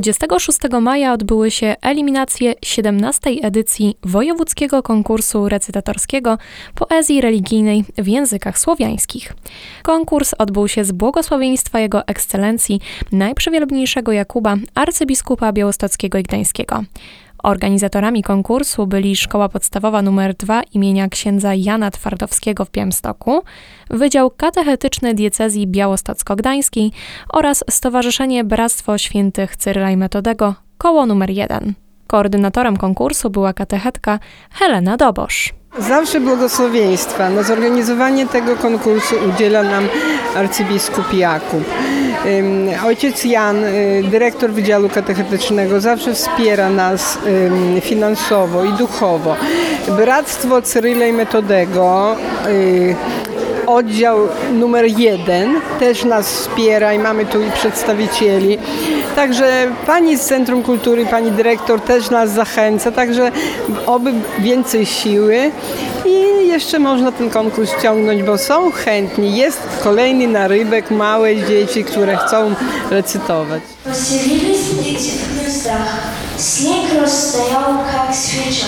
26 maja odbyły się eliminacje 17. edycji Wojewódzkiego Konkursu Recytatorskiego Poezji Religijnej w Językach Słowiańskich. Konkurs odbył się z błogosławieństwa Jego Ekscelencji Najprzewielbniejszego Jakuba, arcybiskupa białostockiego i gdańskiego. Organizatorami konkursu byli Szkoła Podstawowa nr 2 imienia księdza Jana Twardowskiego w Białymstoku, Wydział Katechetyczny Diecezji Białostocko-Gdańskiej oraz Stowarzyszenie Bractwo Świętych Cyryla i Metodego, koło nr 1. Koordynatorem konkursu była katechetka Helena Dobosz. Zawsze błogosławieństwa. Na zorganizowanie tego konkursu udziela nam arcybiskup Jakub. Ojciec Jan, y, dyrektor Wydziału Katechetycznego, zawsze wspiera nas finansowo i duchowo. Bractwo Cyryle i Metodego, y, oddział numer jeden też nas wspiera i mamy tu przedstawicieli. Także pani z Centrum Kultury, pani dyrektor też nas zachęca, także oby więcej siły i jeszcze można ten konkurs ciągnąć, bo są chętni. Jest kolejny narybek, małe dzieci, które chcą recytować. Поселились птицы в гнездах, снег растаял, как свеча.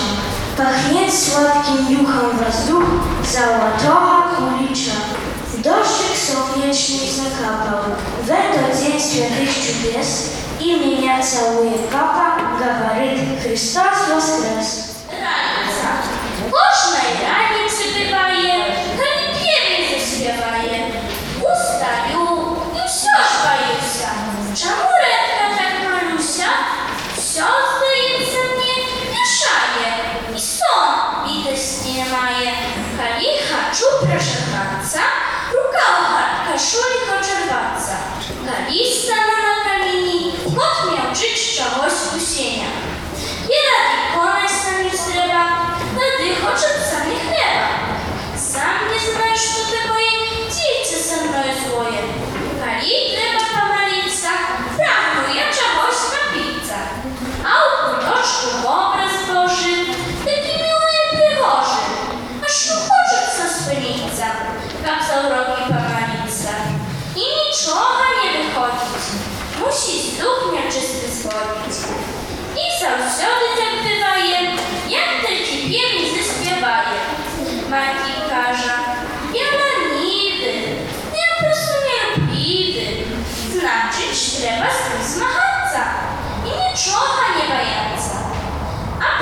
Пахнет сладким юхом воздух золотого кулича. Дождик солнечный закапал, в этот день святых чудес, и меня целует папа, говорит, Христос воскрес. Раніця. Чому редко так малюся? Все, здається, мені мішає. І сон бідості немає. Коли хочу прожигатися, рука в кашулі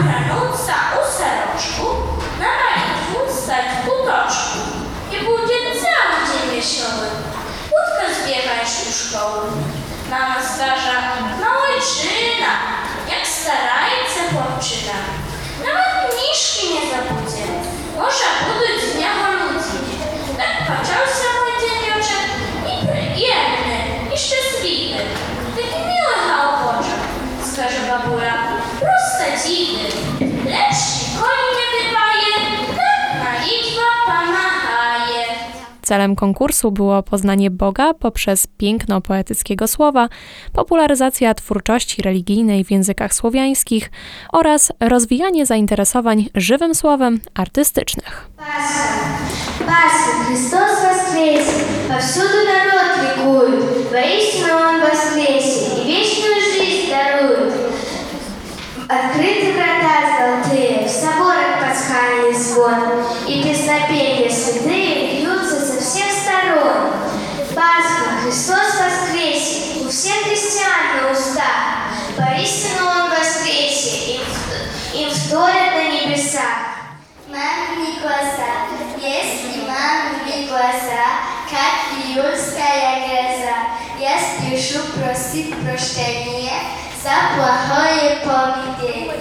kradąca u seroczku na ręku setku toczku i budzie cały dzień wesoły. Łódkę zbiega już u szkoły. Mama stwarza mała czyna, jak starajce chłopczyna. Nawet mniszki nie zabudzie. Może budyć Celem konkursu było poznanie Boga poprzez piękno poetyckiego słowa, popularyzacja twórczości religijnej w językach słowiańskich oraz rozwijanie zainteresowań żywym słowem artystycznych. Пасха, Христос воскресе, повсюду народ ликует, воистину Он воскресе и вечную жизнь дарует. Открыты врата золотые, в соборах пасхальный звон, и песнопения глаза, как июльская гроза, я спешу просить прощения за плохое поведение.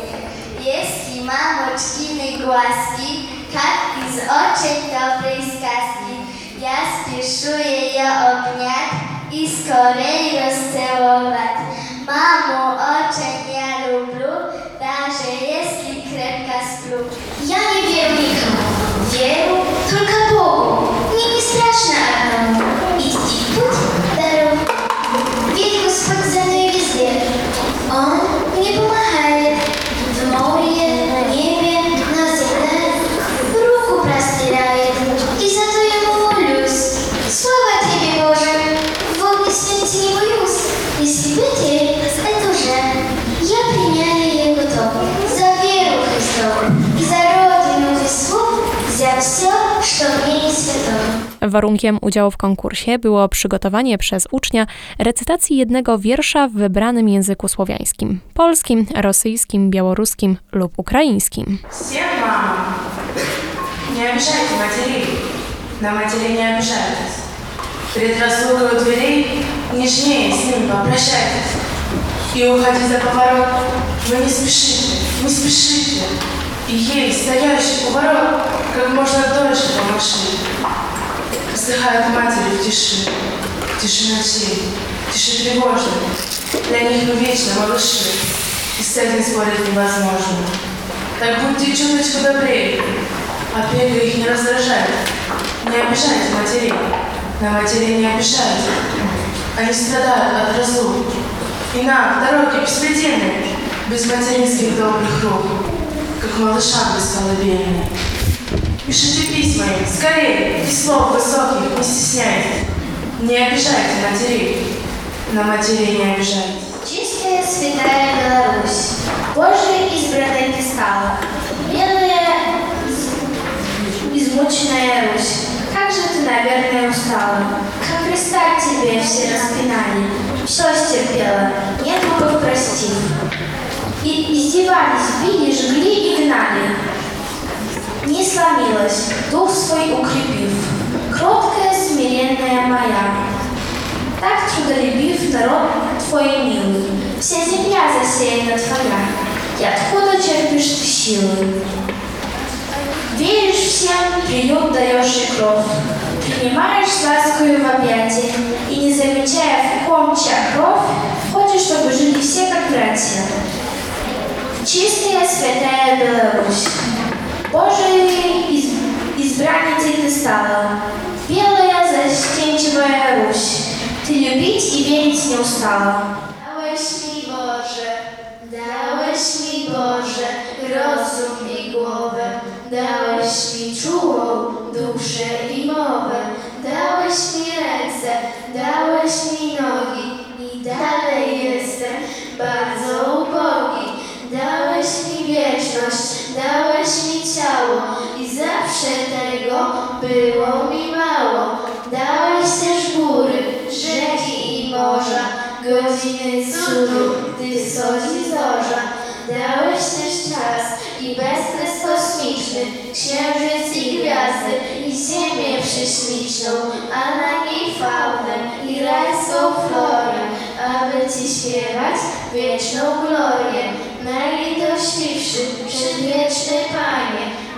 Если мамочкины глазки, как из очень доброй сказки, я спешу ее обнять и скорее расцеловать. Маму очень я люблю, Warunkiem udziału w konkursie było przygotowanie przez ucznia recytacji jednego wiersza w wybranym języku słowiańskim polskim, rosyjskim, białoruskim lub ukraińskim. Всем мамам не обижайте матерей, на матерей не обижайтесь. Перед разлукой у дверей нежнее с ними попрощайтесь. И уходи за поворот, вы не спешите, не спешите. И ей, стоящий у ворот, как можно дольше помаши. Вздыхают матери в тиши, в тиши ночей, тиши тревожной. Для них мы вечно малыши, и с этим спорить невозможно. Так будьте чуточку добрее, опека их не раздражает. Не обижайте матерей, на матерей не обижайте. Они страдают от разлук. И нам, дороги беспредельные, без материнских добрых рук, как малышам без колыбельной. Пишите письма им, скорее, слов высоких не стесняйтесь. Не обижайте матерей, на матерей не обижайте. Чистая святая Беларусь, Божией избранной ты стала, Белая, из- измученная Русь, как же ты, наверное, устала, как пристать тебе все распинали, все стерпела, нет богов простив. И издевались, били, жгли и гнали, не сломилась, дух свой укрепив, кроткая, смиренная моя, так трудолюбив народ твой милый, вся земля засеяна твоя, и откуда черпишь ты силы? Веришь всем, приют даешь и кровь, принимаешь с ласкою в объятия, и не замечая в ком чья кровь, входишь, чтобы жили все zbraniec i ty stawę. Wiele ja ze ścięć moja Ruś, ty lubić i wienić nie ustała. Dałeś mi Boże, dałeś mi Boże, rozum i głowę, dałeś mi czułą duszę i mowę, dałeś mi ręce, dałeś mi nogi i dalej jestem bardzo ubogi. Dałeś mi wieczność, dałeś mi ciało, zawsze tego było mi mało. Dałeś też góry, rzeki i morza, godziny cudu, gdy wschodzi zorza. Dałeś też czas i bezkres kosmiczny, księżyc i gwiazdy i ziemię prześliczną, a na niej faunę i rajską florę, aby Ci śpiewać wieczną glorię. Najlitościwszy, przedwieczny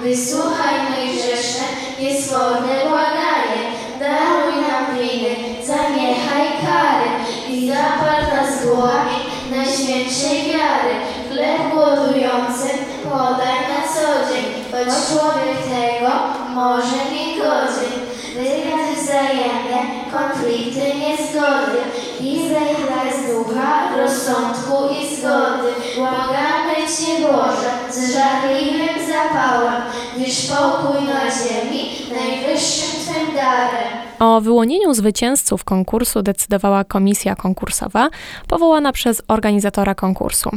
Wysłuchaj najgrzeszne, niesforne błaganie. Daruj nam winy, zaniechaj kary i zapal nas dłońmi najświętszej wiary. Chleb głodującym podaj na co dzień, choć człowiek tego może nie godzien. Wywiad wzajemne, konflikty, niezgody i zdechlaj z ducha, rozsądku i zgody. Błagamy Cię Boże z żarliwym zapałem, gdyż pokój na ziemi najwyższym Twym darem. O wyłonieniu zwycięzców konkursu decydowała komisja konkursowa powołana przez organizatora konkursu.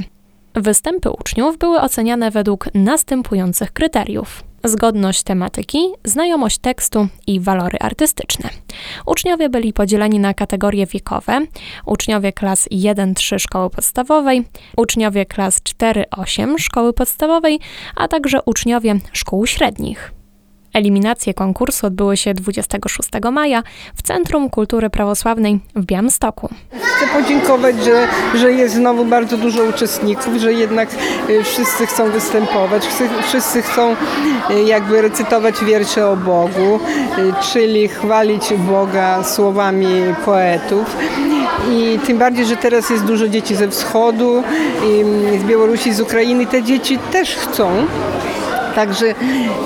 Występy uczniów były oceniane według następujących kryteriów: zgodność tematyki, znajomość tekstu i walory artystyczne. Uczniowie byli podzieleni na kategorie wiekowe: uczniowie klas 1-3 szkoły podstawowej, uczniowie klas 4-8 szkoły podstawowej, a także uczniowie szkół średnich. Eliminacje konkursu odbyły się 26 maja w Centrum Kultury Prawosławnej w Białymstoku. Chcę podziękować, że, że jest znowu bardzo dużo uczestników, że jednak y, wszyscy chcą występować, wszyscy, chcą y, jakby recytować wiersze o Bogu, y, czyli chwalić Boga słowami poetów. I tym bardziej, że teraz jest dużo dzieci ze wschodu, i z Białorusi, z Ukrainy. Te dzieci też chcą Także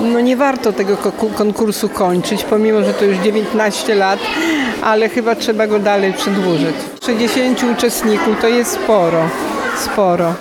no nie warto tego ko- konkursu kończyć, pomimo że to już 19 lat, ale chyba trzeba go dalej przedłużyć. 60 uczestników to jest sporo, sporo.